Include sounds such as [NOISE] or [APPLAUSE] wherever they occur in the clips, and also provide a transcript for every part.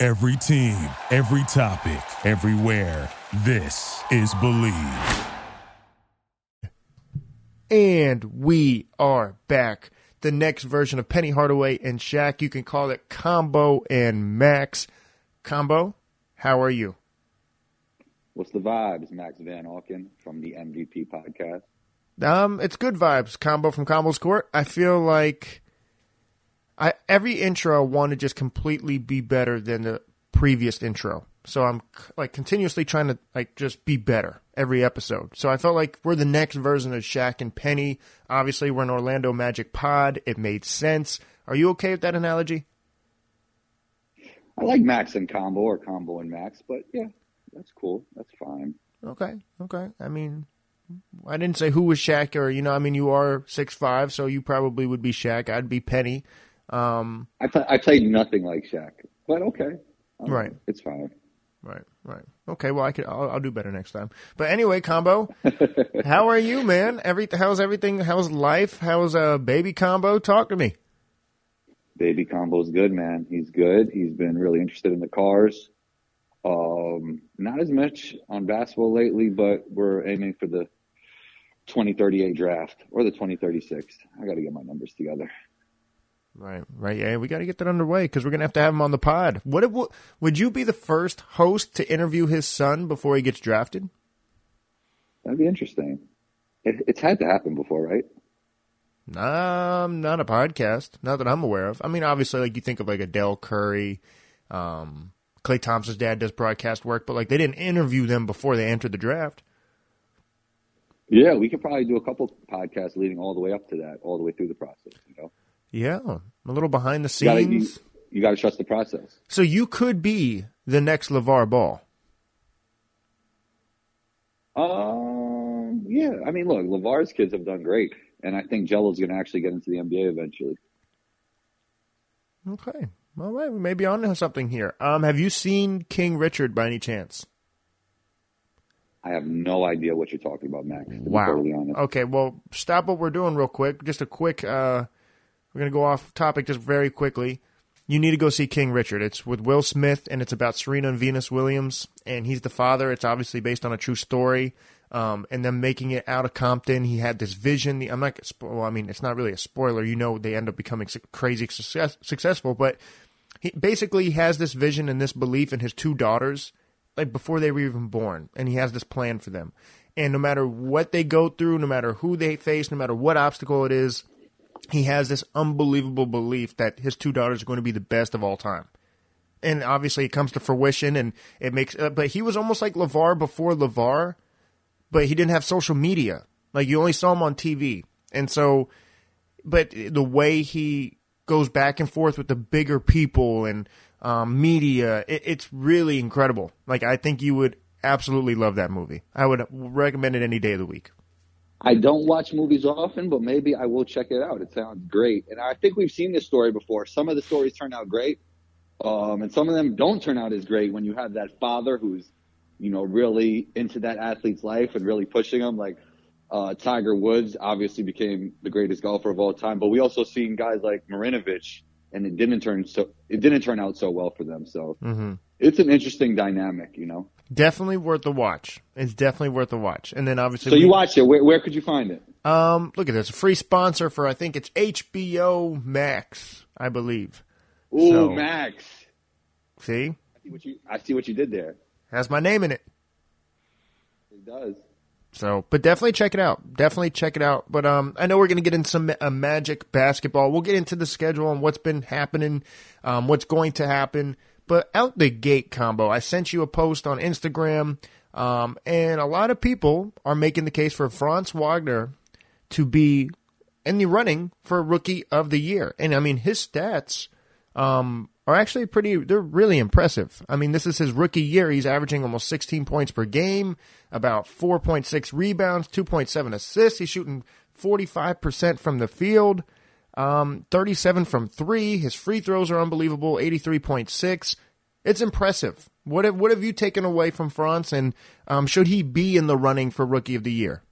Every team, every topic, everywhere. This is Believe. And we are back. The next version of Penny Hardaway and Shaq. You can call it Combo and Max. Combo, how are you? What's the vibes? Max Van Auken from the MVP podcast. Um, it's good vibes. Combo from Combo's Court. I feel like I every intro I want to just completely be better than the previous intro. So I'm like continuously trying to like just be better every episode. So I felt like we're the next version of Shaq and Penny. Obviously, we're an Orlando Magic pod. It made sense. Are you okay with that analogy? I like Max and Combo or Combo and Max, but yeah, that's cool. That's fine. Okay, okay. I mean, I didn't say who was Shaq or you know. I mean, you are six five, so you probably would be Shaq. I'd be Penny. Um, I pl- I played nothing like Shaq, but okay, um, Right. it's fine. Right, right. Okay, well, I could. I'll, I'll do better next time. But anyway, combo. [LAUGHS] how are you, man? Every how's everything? How's life? How's uh baby combo? Talk to me. Baby Combo's good, man. He's good. He's been really interested in the cars. Um, not as much on basketball lately, but we're aiming for the 2038 draft or the 2036. I got to get my numbers together. Right, right. Yeah, we got to get that underway because we're gonna have to have him on the pod. What if, what, would you be the first host to interview his son before he gets drafted? That'd be interesting. It, it's had to happen before, right? Um, not a podcast, not that I'm aware of. I mean, obviously, like you think of like a Dell Curry, um, Klay Thompson's dad does broadcast work, but like they didn't interview them before they entered the draft. Yeah, we could probably do a couple podcasts leading all the way up to that, all the way through the process. You know, Yeah, a little behind the you gotta, you, scenes. you got to trust the process. So you could be the next LaVar Ball. Um, yeah. I mean, look, LaVar's kids have done great, and I think Gelo's going to actually get into the NBA eventually. Okay. All right. We may be on to something here. Um, have you seen King Richard by any chance? I have no idea what you're talking about, Max. Wow. totally. Okay. Well, stop what we're doing real quick. Just a quick. Uh, we're gonna go off topic just very quickly. You need to go see King Richard. It's with Will Smith, and it's about Serena and Venus Williams, and he's the father. It's obviously based on a true story. Um, and then making it out of Compton, he had this vision. I'm not. Well, I mean, it's not really a spoiler. You know, they end up becoming crazy success, successful, but he basically has this vision and this belief in his two daughters, like before they were even born, and he has this plan for them. And no matter what they go through, no matter who they face, no matter what obstacle it is, he has this unbelievable belief that his two daughters are going to be the best of all time. And obviously, it comes to fruition, and it makes. Uh, but he was almost like LaVar before LaVar, but he didn't have social media. Like you only saw him on TV, and so, but the way he goes back and forth with the bigger people and um, media, it, it's really incredible. Like I think you would absolutely love that movie. I would recommend it any day of the week. I don't watch movies often, but maybe I will check it out. It sounds great. And I think we've seen this story before. Some of the stories turn out great, um, and some of them don't turn out as great when you have that father who's, you know, really into that athlete's life and really pushing him. Like uh, Tiger Woods obviously became the greatest golfer of all time, but we also seen guys like Marinovich, and it didn't turn so it didn't turn out so well for them. So it's an interesting dynamic, you know. Definitely worth the watch. It's definitely worth the watch. And then obviously, So you watch it. Where, where could you find it? Um, look at this, a free sponsor for I think it's HBO Max, I believe. Ooh, So- Max. See, I see what you I see what you did there. has my name in it. It does. So, but definitely check it out. Definitely check it out. But um, I know we're going to get into some uh, Magic basketball. We'll get into the schedule and what's been happening, um, what's going to happen. But out the gate combo, I sent you a post on Instagram, um, and a lot of people are making the case for Franz Wagner to be in the running for Rookie of the Year. And I mean, his stats um, are actually pretty, they're really impressive. I mean, this is his rookie year. He's averaging almost 16 points per game, about 4.6 rebounds, 2.7 assists. He's shooting 45% from the field, um, 37 from three. His free throws are unbelievable, 83.6. It's impressive. What have, what have you taken away from Franz, and um, should he be in the running for Rookie of the Year?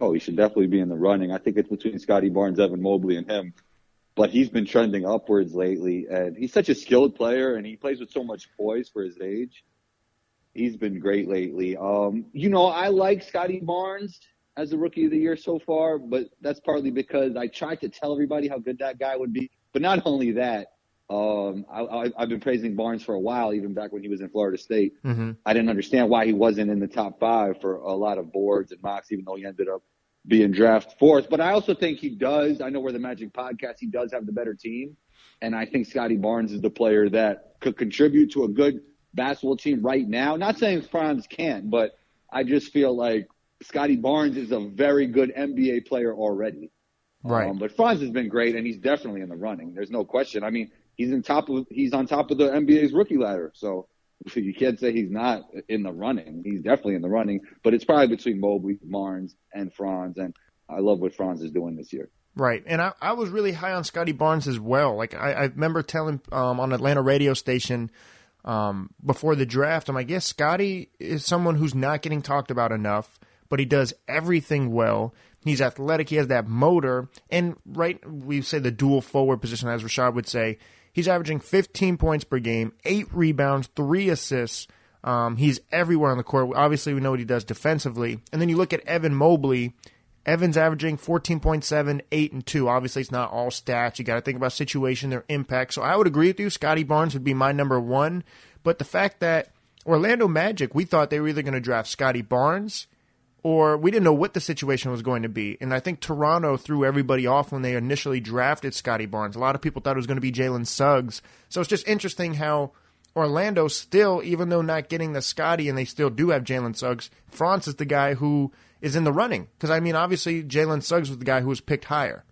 Oh, he should definitely be in the running. I think it's between Scottie Barnes, Evan Mobley, and him but he's been trending upwards lately. And he's such a skilled player, and he plays with so much poise for his age. He's been great lately. Um, you know, I like Scottie Barnes as the rookie of the year so far, but that's partly because I tried to tell everybody how good that guy would be. But not only that, um, I, have been praising Barnes for a while, even back when he was in Florida State. Mm-hmm. I didn't understand why he wasn't in the top five for a lot of boards and mocks, even though he ended up being draft fourth. But I also think he does. I know we're the Magic podcast. He does have the better team, and I think Scottie Barnes is the player that could contribute to a good basketball team right now. Not saying Franz can't, but I just feel like Scottie Barnes is a very good NBA player already. Right. Um, but Franz has been great, and he's definitely in the running. There's no question. I mean, he's in top of he's on top of the NBA's rookie ladder. So [LAUGHS] you can't say he's not in the running. He's definitely in the running, but it's probably between Mobley, Barnes, and Franz. And I love what Franz is doing this year. Right, and I, I was really high on Scottie Barnes as well. Like I, I remember telling um, on Atlanta radio station um, before the draft, I'm like, yes, Scottie is someone who's not getting talked about enough, but he does everything well. He's athletic. He has that motor, and right, we say the dual forward position, as Rashad would say. He's averaging 15 points per game, eight rebounds, three assists. Um, he's everywhere on the court. Obviously, we know what he does defensively. And then you look at Evan Mobley. Evan's averaging 14.7, 8, and 2. Obviously, it's not all stats. You got to think about situation, their impact. So I would agree with you. Scottie Barnes would be my number one. But the fact that Orlando Magic, we thought they were either going to draft Scottie Barnes or we didn't know what the situation was going to be. And I think Toronto threw everybody off when they initially drafted Scottie Barnes. A lot of people thought it was going to be Jalen Suggs. So it's just interesting how Orlando still, even though not getting the Scottie and they still do have Jalen Suggs, Franz is the guy who is in the running. Because, I mean, obviously, Jalen Suggs was the guy who was picked higher.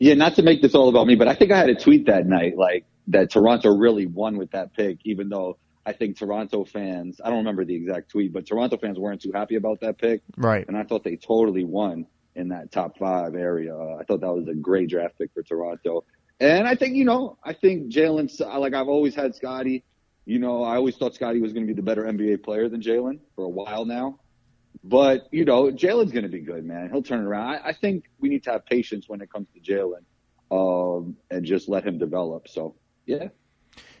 Yeah, not to make this all about me, but I think I had a tweet that night, like, that Toronto really won with that pick, even though I think Toronto fans, I don't remember the exact tweet, but Toronto fans weren't too happy about that pick. Right. And I thought they totally won in that top five area. Uh, I thought that was a great draft pick for Toronto. And I think, you know, I think Jalen, like I've always had Scottie, you know, I always thought Scottie was going to be the better NBA player than Jalen for a while now. But, you know, Jalen's going to be good, man. He'll turn around. I, I think we need to have patience when it comes to Jalen um, and just let him develop. So, yeah.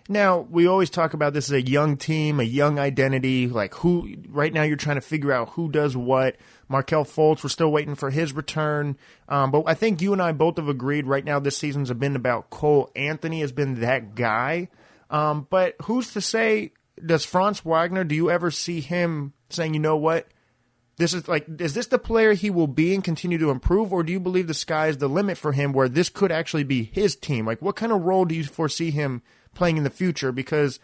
Now, we always talk about this as a young team, a young identity. Like who, right now, you're trying to figure out who does what. Markelle Fultz, we're still waiting for his return. Um, but I think you and I both have agreed right now this season's been about Cole Anthony has been that guy. Um, but who's to say, does Franz Wagner, do you ever see him saying, you know what? This is like, is this the player he will be and continue to improve, or do you believe the sky is the limit for him where this could actually be his team? Like, what kind of role do you foresee him playing in the future because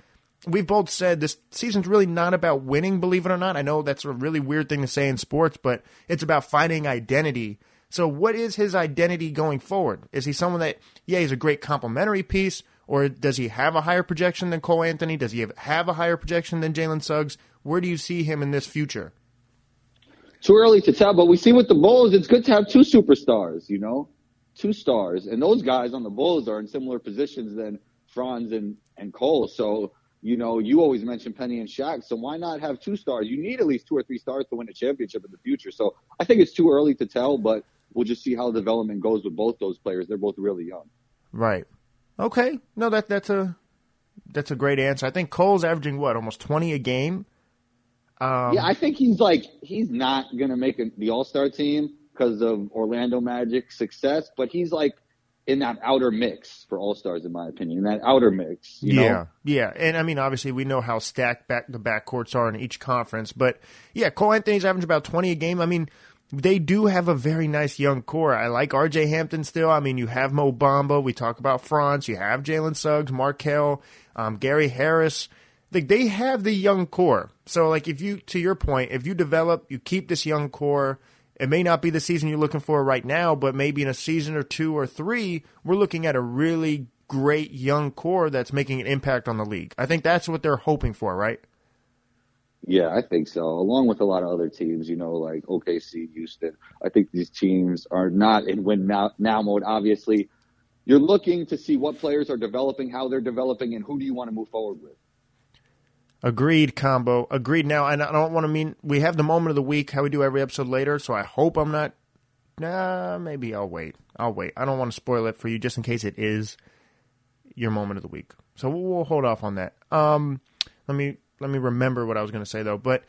we've both said this season's really not about winning, believe it or not. I know that's a really weird thing to say in sports, but it's about finding identity. So, what is his identity going forward? Is he someone that, yeah, he's a great complementary piece, or does he have a higher projection than Cole Anthony? Does he have a higher projection than Jalen Suggs? Where do you see him in this future? Too early to tell, but we see with the Bulls, it's good to have two superstars, you know, two stars. And those guys on the Bulls are in similar positions than Franz and, and Cole. So, you know, you always mention Penny and Shaq. So why not have two stars? You need at least two or three stars to win a championship in the future. So I think it's too early to tell, but we'll just see how development goes with both those players. They're both really young. Right. Okay. No, that that's a that's a great answer. I think Cole's averaging what, almost twenty a game. Um, yeah, I think he's like he's not gonna make a, the All Star team because of Orlando Magic success, but he's like in that outer mix for All Stars, in my opinion. in That outer mix. yeah, know? yeah, and I mean, obviously, we know how stacked back the backcourts are in each conference, but yeah, Cole Anthony's averaging about twenty a game. I mean, they do have a very nice young core. I like R.J. Hampton still. I mean, you have Mo Bamba. We talk about Franz. You have Jalen Suggs, Markelle, um, Gary Harris. Like they have the young core. So, like, if you, to your point, if you develop, you keep this young core it may not be the season you're looking for right now, but maybe in a season or two or three, we're looking at a really great young core that's making an impact on the league. I think that's what they're hoping for, right? Yeah, I think so. Along with a lot of other teams, you know, like OKC, Houston. I think these teams are not in win now, now mode. Obviously, you're looking to see what players are developing, how they're developing, and who do you want to move forward with. Agreed, combo. Agreed. Now, and I don't want to mean we have the moment of the week, how we do every episode later. So I hope I'm not. Nah, maybe I'll wait. I'll wait. I don't want to spoil it for you, just in case it is your moment of the week. So we'll, hold off on that. Um, let me let me remember what I was going to say though. But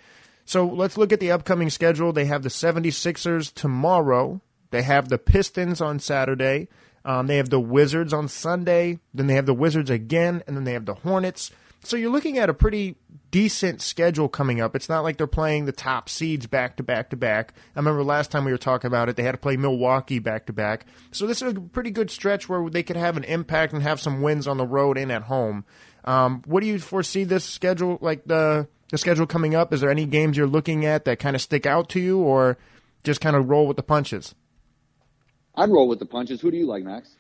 so let's look at the upcoming schedule. They have the 76ers tomorrow. They have the Pistons on Saturday. Um, they have the Wizards on Sunday. Then they have the Wizards again, and then they have the Hornets. So you're looking at a pretty decent schedule coming up. It's not like they're playing the top seeds back to back to back. I remember last time we were talking about it, they had to play Milwaukee back to back. So this is a pretty good stretch where they could have an impact and have some wins on the road and at home. Um, what do you foresee this schedule like the the schedule coming up? Is there any games you're looking at that kind of stick out to you, or just kind of roll with the punches? I'd roll with the punches. Who do you like, Max?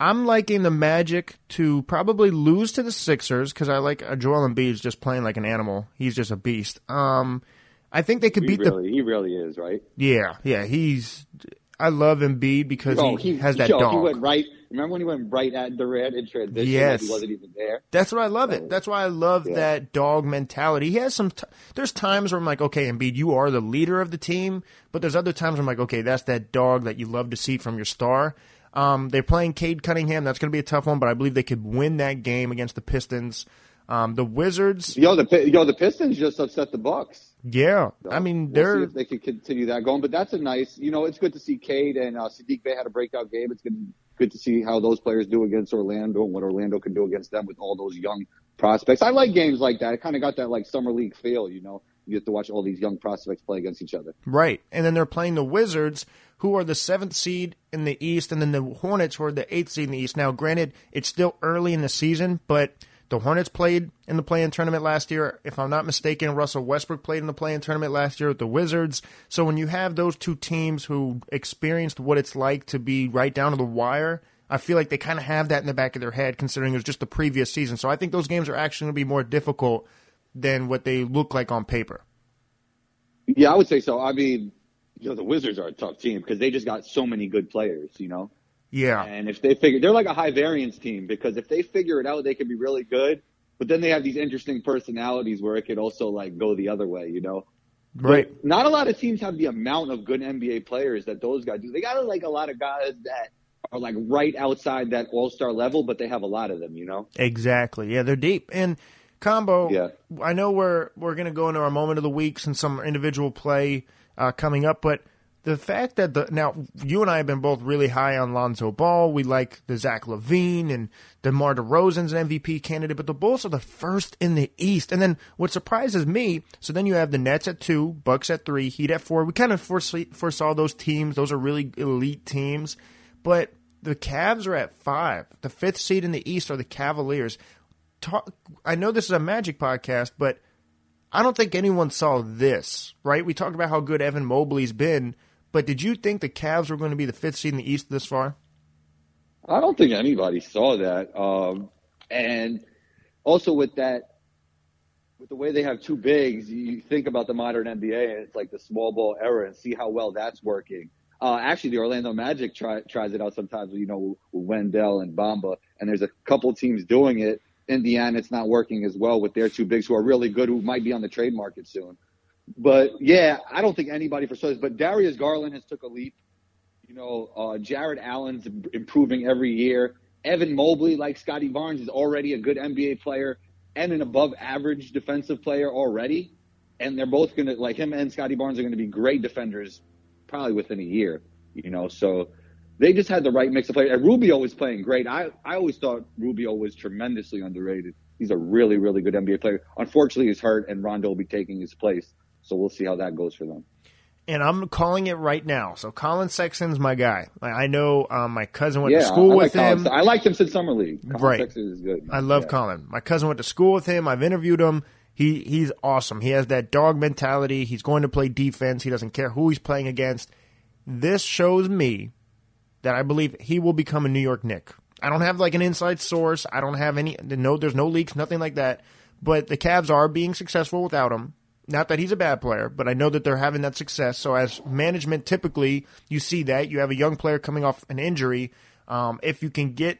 I'm liking the Magic to probably lose to the Sixers because I like uh, Joel Embiid's just playing like an animal. He's just a beast. Um, I think they could he beat really, the. He really is, right? Yeah, yeah. He's. I love Embiid because Oh, he, has that yo, dog. He went right. Remember when he went right at Durant in transition? Yes. He wasn't even there. That's why I love it. That's why I love Yeah. that dog mentality. He has some. T- there's times where I'm like, okay, Embiid, you are the leader of the team, but there's other times where I'm like, okay, that's that dog that you love to see from your star. Um, they're playing Cade Cunningham. That's going to be a tough one, but I believe they could win that game against the Pistons. Um, the Wizards, Yo, the yo, the Pistons just upset the Bucks. yeah. So I mean, we'll they're see if they can continue that going. But that's a nice, you know, it's good to see Cade and uh, Saddiq Bey had a breakout game. It's good, good to see how those players do against Orlando and what Orlando can do against them with all those young prospects. I like games like that. It kind of got that like summer league feel, you know. You get to watch all these young prospects play against each other. Right. And then they're playing the Wizards, who are the seventh seed in the East, and then the Hornets, who are the eighth seed in the East. Now, granted, it's still early in the season, but the Hornets played in the play in tournament last year. If I'm not mistaken, Russell Westbrook played in the play in tournament last year with the Wizards. So when you have those two teams who experienced what it's like to be right down to the wire, I feel like they kind of have that in the back of their head, considering it was just the previous season. So I think those games are actually going to be more difficult than what they look like on paper. Yeah, I would say so. I mean, you know, the Wizards are a tough team because they just got so many good players, you know. Yeah. And if they figure, they're like a high variance team because if they figure it out, they can be really good. But then they have these interesting personalities where it could also like go the other way, you know. Right. But not a lot of teams have the amount of good NBA players that those guys do. They got like a lot of guys that are like right outside that All Star level, but they have a lot of them, you know. Exactly. Yeah, they're deep. And combo. Yeah. I know we're we're gonna go into our moment of the weeks and some individual play uh, coming up, but the fact that the now you and I have been both really high on Lonzo Ball. We like the Zach LaVine and DeMar DeRozan's an MVP candidate, but the Bulls are the first in the East. And then what surprises me, so then you have the Nets at two, Bucks at three, Heat at four. We kind of foresee, foresaw those teams; those are really elite teams. But the Cavs are at five. The fifth seed in the East are the Cavaliers. Talk, I know this is a Magic podcast, but I don't think anyone saw this, right? We talked about how good Evan Mobley's been, but did you think the Cavs were going to be the fifth seed in the East this far? I don't think anybody saw that. Um, and also with that, with the way they have two bigs, you think about the modern NBA and it's like the small ball era and see how well that's working. Uh, actually, the Orlando Magic try, tries it out sometimes, you know, with Wendell and Bamba, and there's a couple teams doing it. Indiana, it's not working as well with their two bigs who are really good, who might be on the trade market soon. But yeah, I don't think anybody for this. But Darius Garland has took a leap. You know, uh, Jarrett Allen's improving every year. Evan Mobley, like Scottie Barnes, is already a good NBA player and an above average defensive player already. And they're both going to, like him and Scottie Barnes, are going to be great defenders probably within a year, you know. So they just had the right mix of players. And Rubio was playing great. I, I always thought Rubio was tremendously underrated. He's a really, really good NBA player. Unfortunately, he's hurt, and Rondo will be taking his place. So we'll see how that goes for them. And I'm calling it right now. So Colin Sexton's my guy. I know um, my cousin went yeah, to school I with like Colin. him. I liked him since summer league. Colin Right. Sexton is good. I love Yeah. Colin. My cousin went to school with him. I've interviewed him. He he's awesome. He has that dog mentality. He's going to play defense. He doesn't care who he's playing against. This shows me that I believe he will become a New York Knick. I don't have like an inside source. I don't have any no there's no leaks, nothing like that. But the Cavs are being successful without him. Not that he's a bad player, but I know that they're having that success. So as management, typically you see that you have a young player coming off an injury. Um, if you can get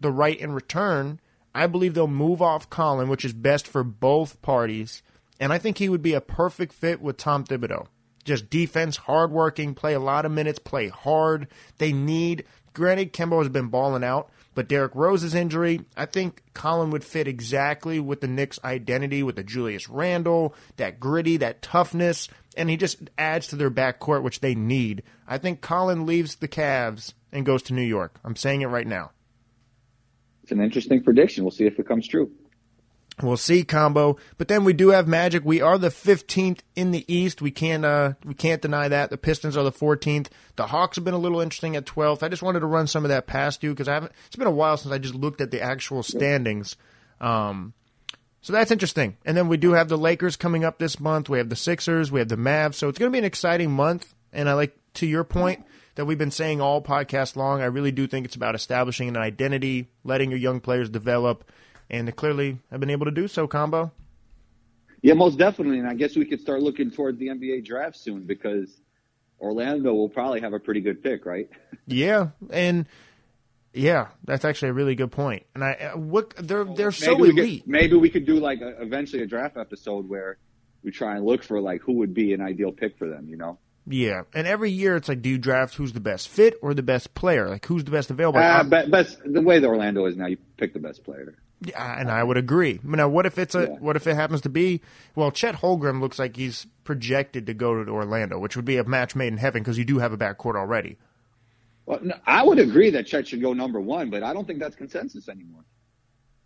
the right in return, I believe they'll move off Colin, which is best for both parties. And I think he would be a perfect fit with Tom Thibodeau. Just defense, hardworking, play a lot of minutes, play hard. They need. Granted, Kemba has been balling out, but Derrick Rose's injury, I think Colin would fit exactly with the Knicks' identity, with the Julius Randle, that gritty, that toughness, and he just adds to their backcourt, which they need. I think Colin leaves the Cavs and goes to New York. I'm saying it right now. It's an interesting prediction. We'll see if it comes true. We'll see combo, but then we do have Magic. We are the 15th in the East. We can't uh, we can't deny that. The Pistons are the 14th. The Hawks have been a little interesting at 12th. I just wanted to run some of that past you because I haven't. It's been a while since I just looked at the actual standings. Um, so that's interesting. And then we do have the Lakers coming up this month. We have the Sixers. We have the Mavs. So it's going to be an exciting month. And I like to your point that we've been saying all podcast long. I really do think it's about establishing an identity, letting your young players develop and they clearly have been able to do so. Combo. Yeah, most definitely, and I guess we could start looking towards the NBA draft soon because Orlando will probably have a pretty good pick, right? [LAUGHS] Yeah, and yeah, that's actually a really good point. And I uh, what they're they're so elite. Could, maybe we could do like a, eventually a draft episode where we try and look for like who would be an ideal pick for them. You know. Yeah, and every year it's like, do you draft who's the best fit or the best player? Like who's the best available? Uh, best the way the Orlando is now, you pick the best player. Yeah, and I would agree. Now, what if it's a yeah. what if it happens to be? Well, Chet Holmgren looks like he's projected to go to Orlando, which would be a match made in heaven because you do have a backcourt already. Well, no, I would agree that Chet should go number one, but I don't think that's consensus anymore.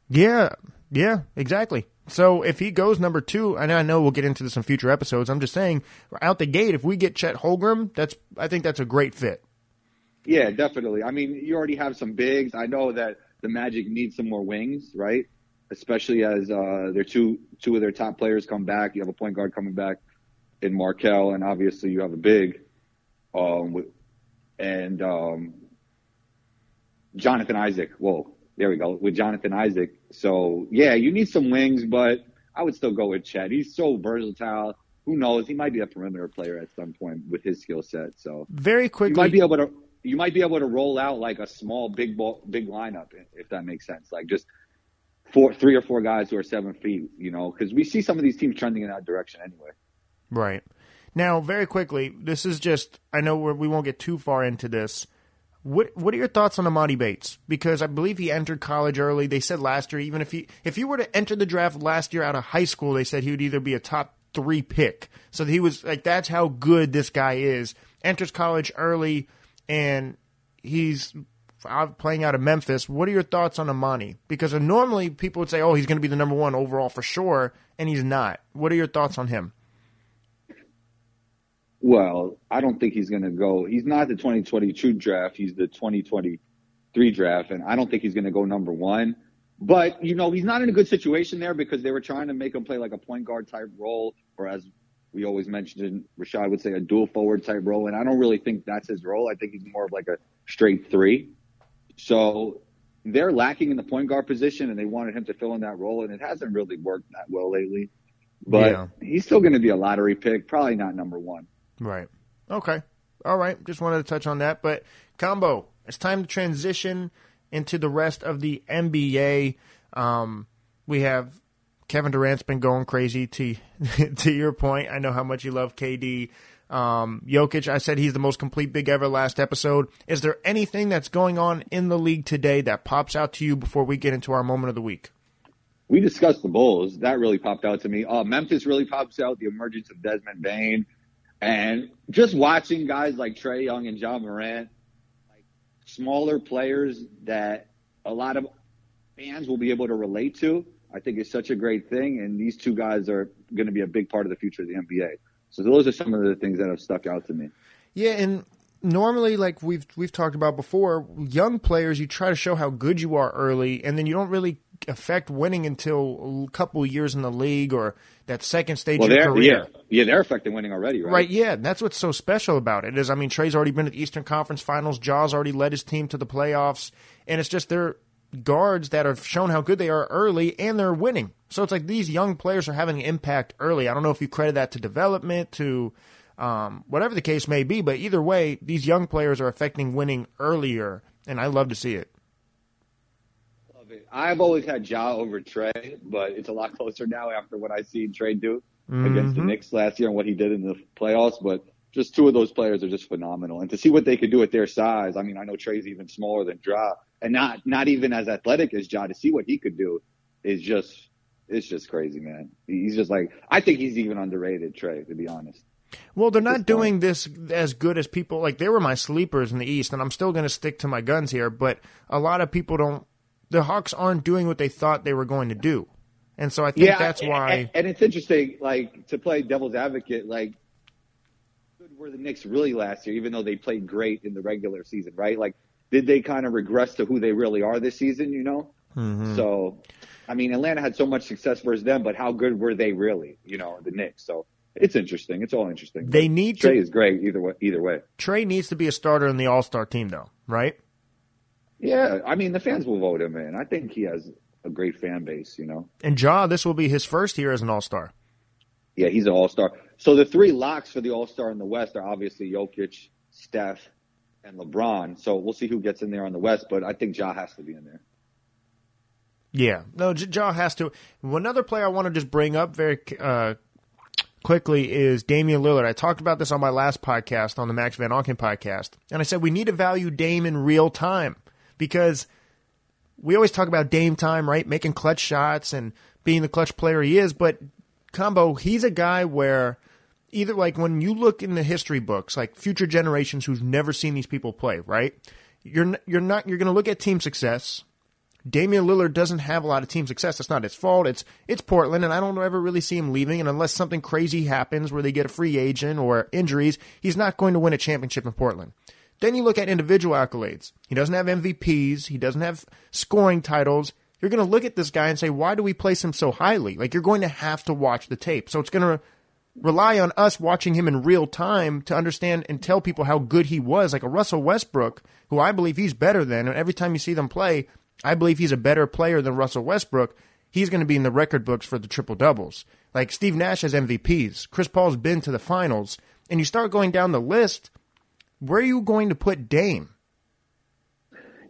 Yeah, yeah, exactly. So if he goes number two, and I know we'll get into this in future episodes, I'm just saying, out the gate, if we get Chet Holmgren, that's I think that's a great fit. Yeah, definitely. I mean, you already have some bigs. I know that the Magic need some more wings, right? Especially as uh, their two two of their top players come back. You have a point guard coming back in Markelle, and obviously you have a big, um, with, and um, Jonathan Isaac. Whoa, there we go with Jonathan Isaac. So yeah, you need some wings, but I would still go with Chet. He's so versatile. Who knows? He might be a perimeter player at some point with his skill set. So very quickly, you might be able to you might be able to roll out like a small big ball, big lineup if that makes sense. Like just four, three or four guys who are seven feet, you know, because we see some of these teams trending in that direction anyway. Right. Now, very quickly, this is just I know we're, we will not get too far into this. What What are your thoughts on Emoni Bates? Because I believe he entered college early. They said last year, even if he if he were to enter the draft last year out of high school, they said he would either be a top three pick. So he was like, that's how good this guy is. Enters college early and he's playing out of Memphis. What are your thoughts on Emoni? Because normally people would say, "Oh, he's going to be the number one overall for sure," and he's not. What are your thoughts on him? Well, I don't think he's going to go. He's not the 2022 draft. He's the 2023 draft, and I don't think he's going to go number one. But you know, he's not in a good situation there because they were trying to make him play like a point guard type role, or as we always mentioned, Rashad would say a dual forward type role, and I don't really think that's his role. I think he's more of like a straight three. So they're lacking in the point guard position, and they wanted him to fill in that role, and it hasn't really worked that well lately. But yeah. he's still going to be a lottery pick, probably not number one. Right. Okay. All right. Just wanted to touch on that. But combo, it's time to transition into the rest of the NBA. Um, we have Kevin Durant's been going crazy. To [LAUGHS] to your point, I know how much you love KD. Um, Jokic, I said he's the most complete big ever last episode. Is there anything that's going on in the league today that pops out to you before we get into our moment of the week? We discussed the Bulls. That really popped out to me. Uh, Memphis really pops out. The emergence of Desmond Bane, and just watching guys like Trae Young and John Morant, like smaller players that a lot of fans will be able to relate to I think is such a great thing. And these two guys are going to be a big part of the future of the NBA. So those are some of the things that have stuck out to me. Yeah, and normally, like we've we've talked about before, young players you try to show how good you are early, and then you don't really affect winning until a couple years in the league or that second stage well, of your career. Yeah, yeah, they're affecting winning already, right? Right. Yeah, that's what's so special about it. Is I mean, Trae's already been at the Eastern Conference Finals. Ja's already led his team to the playoffs, and it's just they're guards that have shown how good they are early and they're winning. So it's like these young players are having an impact early. I don't know if you credit that to development, to um, whatever the case may be, but either way, these young players are affecting winning earlier, and I love to see it. Love it. I've always had Ja over Trae, but it's a lot closer now after what I seen Trae do against the Knicks last year and what he did in the playoffs. But just two of those players are just phenomenal, and to see what they could do at their size. I mean, I know Trae's even smaller than Ja, and not not even as athletic as Ja. To see what he could do is just it's just crazy, man. He's just like I think he's even underrated, Trae, to be honest. Well, they're not doing this as good as people like they were my sleepers in the East, and I'm still going to stick to my guns here. But a lot of people don't. The Hawks aren't doing what they thought they were going to do, and so I think yeah, that's why. And, and it's interesting, like to play devil's advocate, like good were the Knicks really last year, even though they played great in the regular season, right? Like, did they kind of regress to who they really are this season? You know. Mm-hmm. So, I mean, Atlanta had so much success versus them, but how good were they really? You know, the Knicks. So it's interesting. It's all interesting. They But need Trae to- is great either way. Either way. Trae needs to be a starter in the All Star team, though, right? Yeah, I mean, the fans will vote him in. I think he has a great fan base. You know. And Ja, this will be his first year as an All Star. Yeah, he's an all star. So the three locks for the all star in the West are obviously Jokic, Steph, and LeBron. So we'll see who gets in there on the West, but I think Ja has to be in there. Yeah, no, Ja has to. Another player I want to just bring up very uh, quickly is Damian Lillard. I talked about this on my last podcast, on the Max Van Auken podcast, and I said we need to value Dame in real time because we always talk about Dame time, right? Making clutch shots and being the clutch player he is, but combo, he's a guy where either like when you look in the history books, like future generations who've never seen these people play, right? You're you're not you're going to look at team success. Damian Lillard doesn't have a lot of team success. That's not his fault. It's it's Portland, and I don't ever really see him leaving. And unless something crazy happens where they get a free agent or injuries, he's not going to win a championship in Portland. Then you look at individual accolades. He doesn't have MVPs. He doesn't have scoring titles. You're going to look at this guy and say, why do we place him so highly? Like you're going to have to watch the tape. So it's going to rely on us watching him in real time to understand and tell people how good he was. Like a Russell Westbrook, who I believe he's better than, and every time you see them play, I believe he's a better player than Russell Westbrook. He's going to be in the record books for the triple doubles. Like Steve Nash has MVPs. Chris Paul's been to the finals. And you start going down the list, where are you going to put Dame?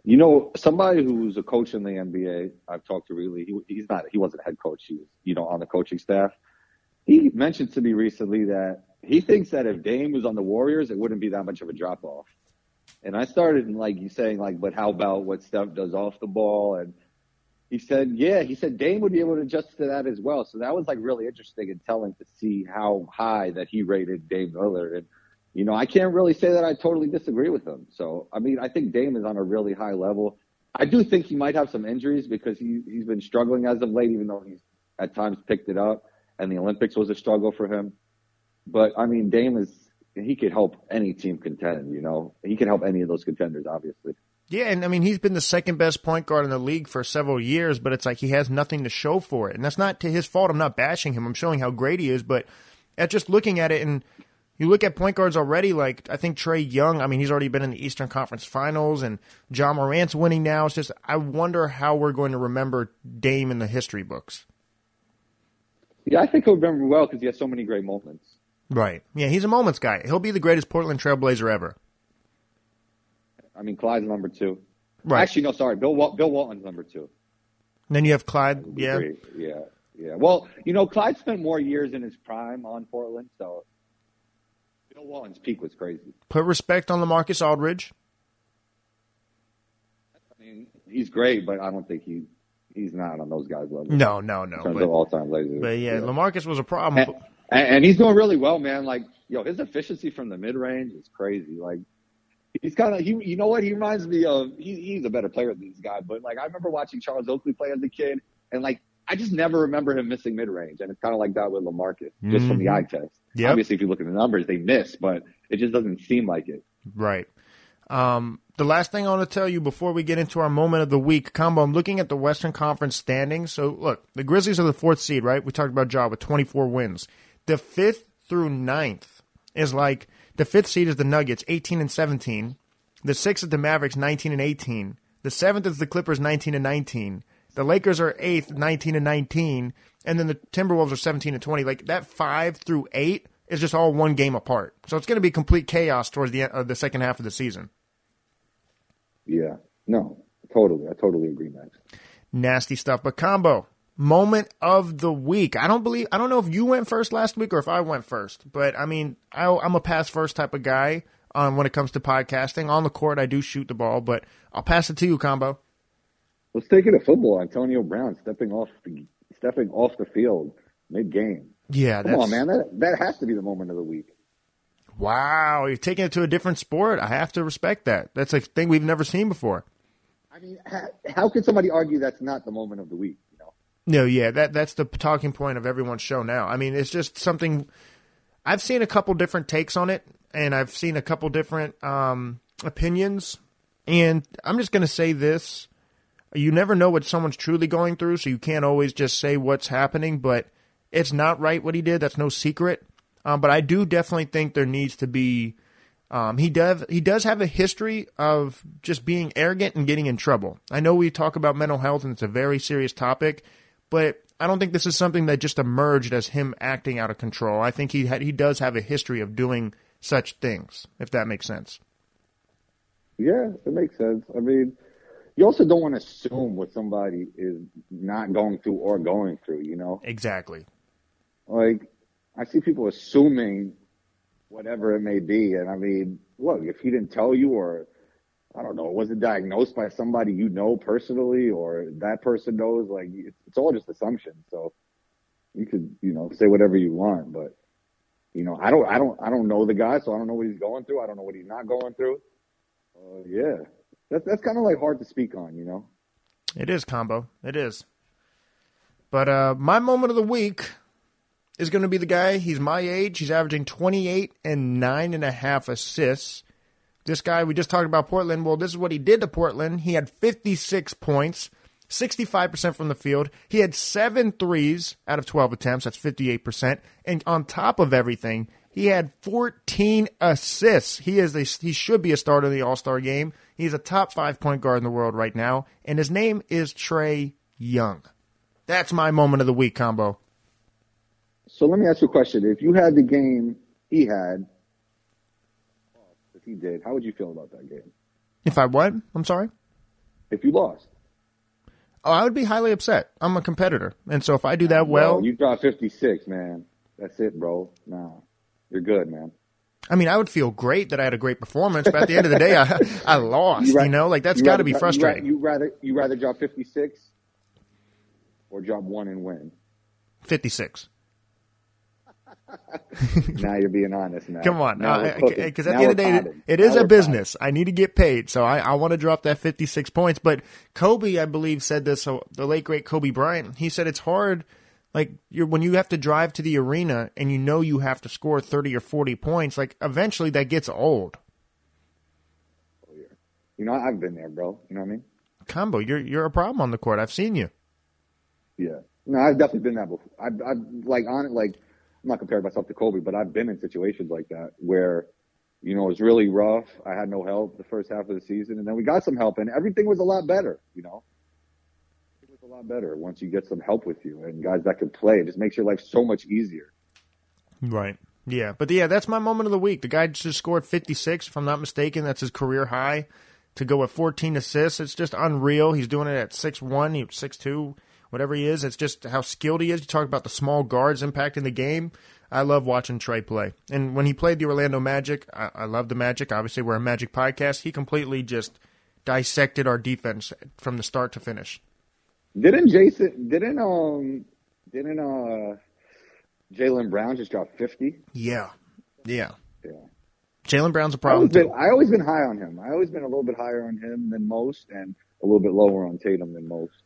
You know, somebody who's a coach in the NBA, I've talked to really, he, he's not, he wasn't a head coach. He was, you know, on the coaching staff. He mentioned to me recently that he thinks that if Dame was on the Warriors, it wouldn't be that much of a drop off. And I started like you saying like, but how about what Steph does off the ball? And he said, yeah, he said Dame would be able to adjust to that as well. So that was like really interesting and telling to see how high that he rated Dame Lillard. And, you know, I can't really say that I totally disagree with him. So, I mean, I think Dame is on a really high level. I do think he might have some injuries because he, he's been struggling as of late, even though he's at times picked it up and the Olympics was a struggle for him. But I mean, Dame is, he could help any team contend, you know, he can help any of those contenders, obviously. Yeah, and I mean he's been the second best point guard in the league for several years, but it's like he has nothing to show for it, and that's not to his fault. I'm not bashing him. I'm showing how great he is, but at just looking at it, and you look at point guards already, like I think Trae Young. I mean he's already been in the Eastern Conference Finals, and John Morant's winning now. It's just I wonder how we're going to remember Dame in the history books. Yeah, I think he'll remember well because he has so many great moments. Right. Yeah, he's a moments guy. He'll be the greatest Portland Trailblazer ever. I mean, Clyde's number two. Right. Actually, no, sorry. Bill Wal- Bill Walton's number two. And then you have Clyde. Yeah. Great. Yeah. Yeah. Well, you know, Clyde spent more years in his prime on Portland, so Bill Walton's peak was crazy. Put respect on Lamarcus Aldridge. I mean, he's great, but I don't think he he's not on those guys' level. No, no, no. In terms But, of all time Blazers. but yeah, Lamarcus was a problem. and, and, and he's doing really well, man. Like, yo, his efficiency from the mid range is crazy. Like, he's kind of he. You know what? He reminds me of. He, he's a better player than this guy. But like, I remember watching Charles Oakley play as a kid, and like, I just never remember him missing mid range. And it's kind of like that with Lamarcus, just from the eye test. Yep. Obviously, if you look at the numbers, they miss, but it just doesn't seem like it. Right. Um, the last thing I want to tell you before we get into our moment of the week, combo. I'm looking at the Western Conference standings. So look, the Grizzlies are the fourth seed, right? We talked about Ja with 24 wins. The fifth through ninth is like the fifth seed is the Nuggets, 18 and 17. The sixth is the Mavericks, 19 and 18. The seventh is the Clippers, nineteen and nineteen. The Lakers are eighth, nineteen and nineteen, and then the Timberwolves are seventeen and twenty. Like that five through eight is just all one game apart. So it's going to be complete chaos towards the end, uh, the second half of the season. Yeah. No. Totally. I totally agree, Max. Nasty stuff. But combo moment of the week. I don't believe. I don't know if you went first last week or if I went first. But I mean, I, I'm a pass first type of guy. Um, when it comes to podcasting, on the court I do shoot the ball, but I'll pass it to you, combo. Let's take it to football. Antonio Brown stepping off the stepping off the field mid game. Yeah, Come on, man. That that has to be the moment of the week. Wow, you're taking it to a different sport. I have to respect that. That's a thing we've never seen before. I mean, how, how could somebody argue that's not the moment of the week? You know? No, yeah, that that's the talking point of everyone's show now. I mean, it's just something. I've seen a couple different takes on it, and I've seen a couple different um, opinions, and I'm just going to say this: you never know what someone's truly going through, so you can't always just say what's happening. But it's not right what he did. That's no secret. Um, but I do definitely think there needs to be. Um, he does he does have a history of just being arrogant and getting in trouble. I know we talk about mental health and it's a very serious topic, but I don't think this is something that just emerged as him acting out of control. I think he had, he does have a history of doing such things, if that makes sense. Yeah, it makes sense. I mean, you also don't want to assume what somebody is not going through or going through. You know, Exactly. like I see people assuming whatever it may be, and I mean, look, if he didn't tell you, or I don't know, it was it diagnosed by somebody you know personally, or that person knows, like it's, it's all just assumption. So you could, you know, say whatever you want, but you know, I don't, I don't, I don't know the guy, so I don't know what he's going through. I don't know what he's not going through. Uh, yeah, that's that's kind of like hard to speak on, you know. It is combo. It is. But uh, my moment of the week is going to be the guy. He's my age. He's averaging 28 and nine and a half assists. This guy, we just talked about Portland. Well, this is what he did to Portland. He had 56 points, 65% from the field. He had seven threes out of 12 attempts. That's 58%. And on top of everything, he had 14 assists. He is a, he should be a starter in the All Star game. He's a top five point guard in the world right now, and his name is Trae Young. That's my moment of the week combo. So let me ask you a question: If you had the game he had, if he did, how would you feel about that game? If I what? I'm sorry. If you lost, Oh, I would be highly upset. I'm a competitor, and so if I do that well, Bro, you dropped 56, man. That's it, bro. Nah, you're good, man. I mean, I would feel great that I had a great performance, but at the end of the day, I, [LAUGHS] I lost. You, ra- know, like that's you got to be frustrating. You, ra- you rather you rather drop 56 or drop one and win. 56. [LAUGHS] now you're being honest. Now, Come on, because at Now the end of the day, potting. it is Now a business. I need to get paid, so I, I want to drop that 56 points. But Kobe, I believe, said this. So the late great Kobe Bryant, he said it's hard. Like you're when you have to drive to the arena and you know you have to score 30 or 40 points. Like eventually that gets old. Oh, you know, I've been there, bro. You know what I mean? Combo, you're you're a problem on the court. I've seen you. Yeah. No, I've definitely been that before. I've, I've like on it, like I'm not comparing myself to Kobe, but I've been in situations like that where, you know, it was really rough. I had no help the first half of the season, and then we got some help, and everything was a lot better. You know, it was a lot better once you get some help with you and guys that can play. It just makes your life so much easier. Right. Yeah, but yeah, that's my moment of the week. The guy just scored 56, if I'm not mistaken. That's his career high. To go with 14 assists, it's just unreal. He's doing it at 6'1", he 6'2", whatever he is. It's just how skilled he is. You talk about the small guards impacting the game. I love watching Trae play. And when he played the Orlando Magic, I, I love the Magic. Obviously, we're a Magic podcast. He completely just dissected our defense from the start to finish. Didn't Jason? Didn't um? Didn't uh? Jaylen Brown just drop 50? Yeah. Yeah. Yeah. Jaylen Brown's a problem, always been, too. I always been high on him. I always been a little bit higher on him than most, and a little bit lower on Tatum than most.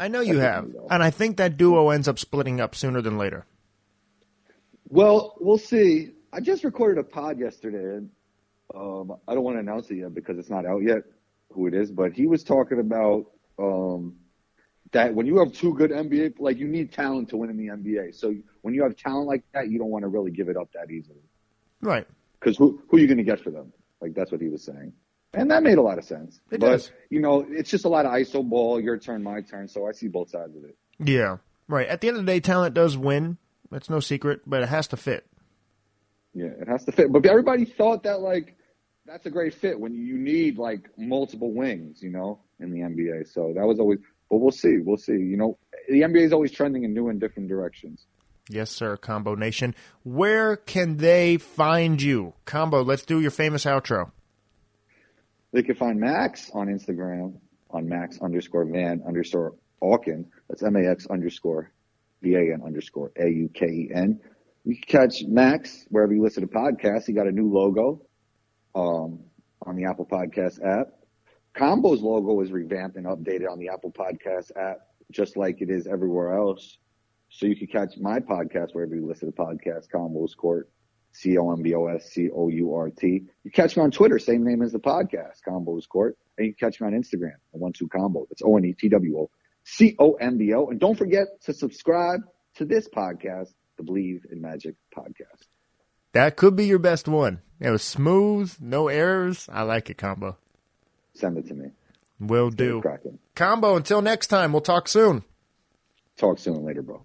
I know you have. And I think that duo ends up splitting up sooner than later. Well, we'll see. I just recorded a pod yesterday, and um, I don't want to announce it yet because it's not out yet who it is, but he was talking about um, that when you have two good NBA, like you need talent to win in the NBA. So when you have talent like that, you don't want to really give it up that easily Right. because who who are you going to get for them? Like that's what he was saying. And that made a lot of sense. It but, does. You know, it's just a lot of ISO ball, your turn, my turn. So I see both sides of it. Yeah, right. At the end of the day, talent does win. That's no secret, but it has to fit. Yeah, it has to fit. But everybody thought that like that's a great fit when you need like multiple wings, you know, in the NBA. So that was always. But we'll see. We'll see. You know, the NBA is always trending and new in different directions. Yes, sir, Combo Nation. Where can they find you? Combo, let's do your famous outro. They can find Max on Instagram on Max underscore Van underscore Auken. That's M A X underscore V A N underscore A U K E N. You can catch Max wherever you listen to podcasts. He got a new logo um, on the Apple Podcast app. Combo's logo is revamped and updated on the Apple Podcast app, just like it is everywhere else. So you can catch my podcast wherever you listen to podcasts, Combos Court, C O M B O S C O U R T. You catch me on Twitter, same name as the podcast, Combos Court. And you can catch me on Instagram, the one two combo. That's O N E T W O C O M B O. And don't forget to subscribe to this podcast, the Believe in Magic podcast. That could be your best one. It was smooth, no errors. I like it, Combo. Send it to me. Will do. Cracking. Combo, until next time, we'll talk soon. Talk soon later, bro.